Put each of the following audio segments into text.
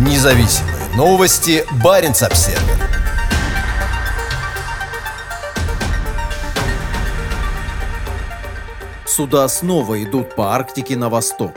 Независимые новости. Барин обсерва Суда снова идут по Арктике на восток.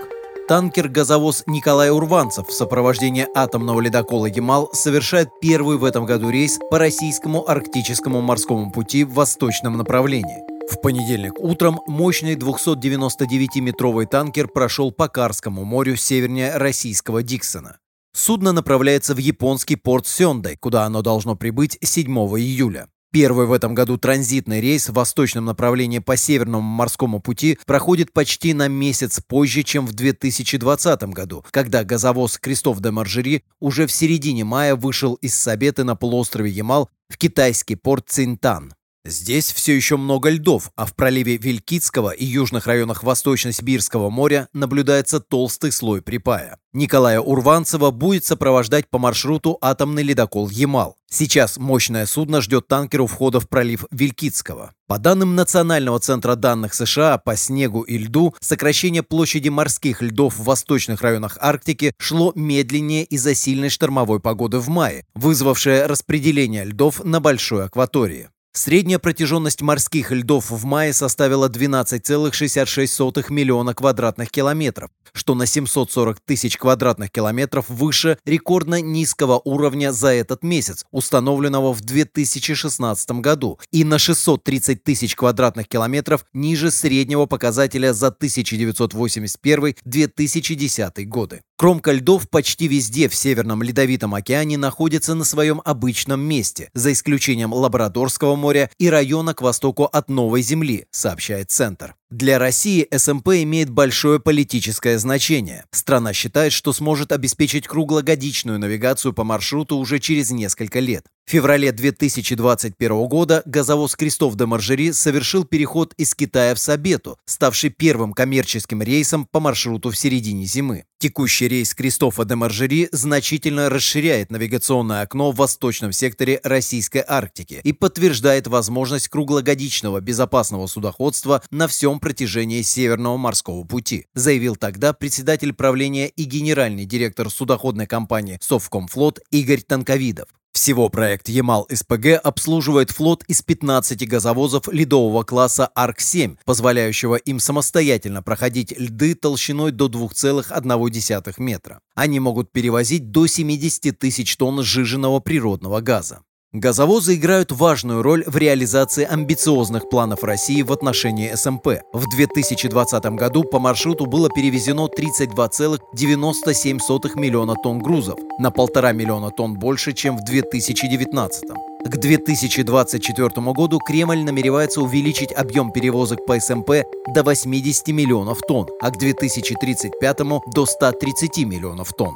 Танкер-газовоз Николай Урванцев в сопровождении атомного ледокола «Ямал» совершает первый в этом году рейс по российскому арктическому морскому пути в восточном направлении. В понедельник утром мощный 299-метровый танкер прошел по Карскому морю севернее российского Диксона. Судно направляется в японский порт Сёндай, куда оно должно прибыть 7 июля. Первый в этом году транзитный рейс в восточном направлении по Северному морскому пути проходит почти на месяц позже, чем в 2020 году, когда газовоз Кристоф де Маржери уже в середине мая вышел из Сабеты на полуострове Ямал в китайский порт Цинтан. Здесь все еще много льдов, а в проливе Вилькицкого и южных районах Восточно-Сибирского моря наблюдается толстый слой припая. Николая Урванцева будет сопровождать по маршруту атомный ледокол «Ямал». Сейчас мощное судно ждет танкер у входа в пролив Вилькицкого. По данным Национального центра данных США по снегу и льду, сокращение площади морских льдов в восточных районах Арктики шло медленнее из-за сильной штормовой погоды в мае, вызвавшее распределение льдов на большой акватории. Средняя протяженность морских льдов в мае составила 12,66 миллиона квадратных километров, что на 740 тысяч квадратных километров выше рекордно низкого уровня за этот месяц, установленного в 2016 году, и на 630 тысяч квадратных километров ниже среднего показателя за 1981-2010 годы. Кромка льдов почти везде в Северном Ледовитом океане находится на своем обычном месте, за исключением Лабрадорского моря и района к востоку от Новой Земли, сообщает Центр. Для России СМП имеет большое политическое значение. Страна считает, что сможет обеспечить круглогодичную навигацию по маршруту уже через несколько лет. В феврале 2021 года газовоз Крестов де Маржери совершил переход из Китая в Сабету, ставший первым коммерческим рейсом по маршруту в середине зимы. Текущий рейс Кристофа де Маржери значительно расширяет навигационное окно в восточном секторе Российской Арктики и подтверждает возможность круглогодичного безопасного судоходства на всем протяжении Северного морского пути, заявил тогда председатель правления и генеральный директор судоходной компании «Совкомфлот» Игорь Танковидов. Всего проект «Ямал-СПГ» обслуживает флот из 15 газовозов ледового класса «Арк-7», позволяющего им самостоятельно проходить льды толщиной до 2,1 метра. Они могут перевозить до 70 тысяч тонн сжиженного природного газа. Газовозы играют важную роль в реализации амбициозных планов России в отношении СМП. В 2020 году по маршруту было перевезено 32,97 миллиона тонн грузов, на полтора миллиона тонн больше, чем в 2019. К 2024 году Кремль намеревается увеличить объем перевозок по СМП до 80 миллионов тонн, а к 2035 до 130 миллионов тонн.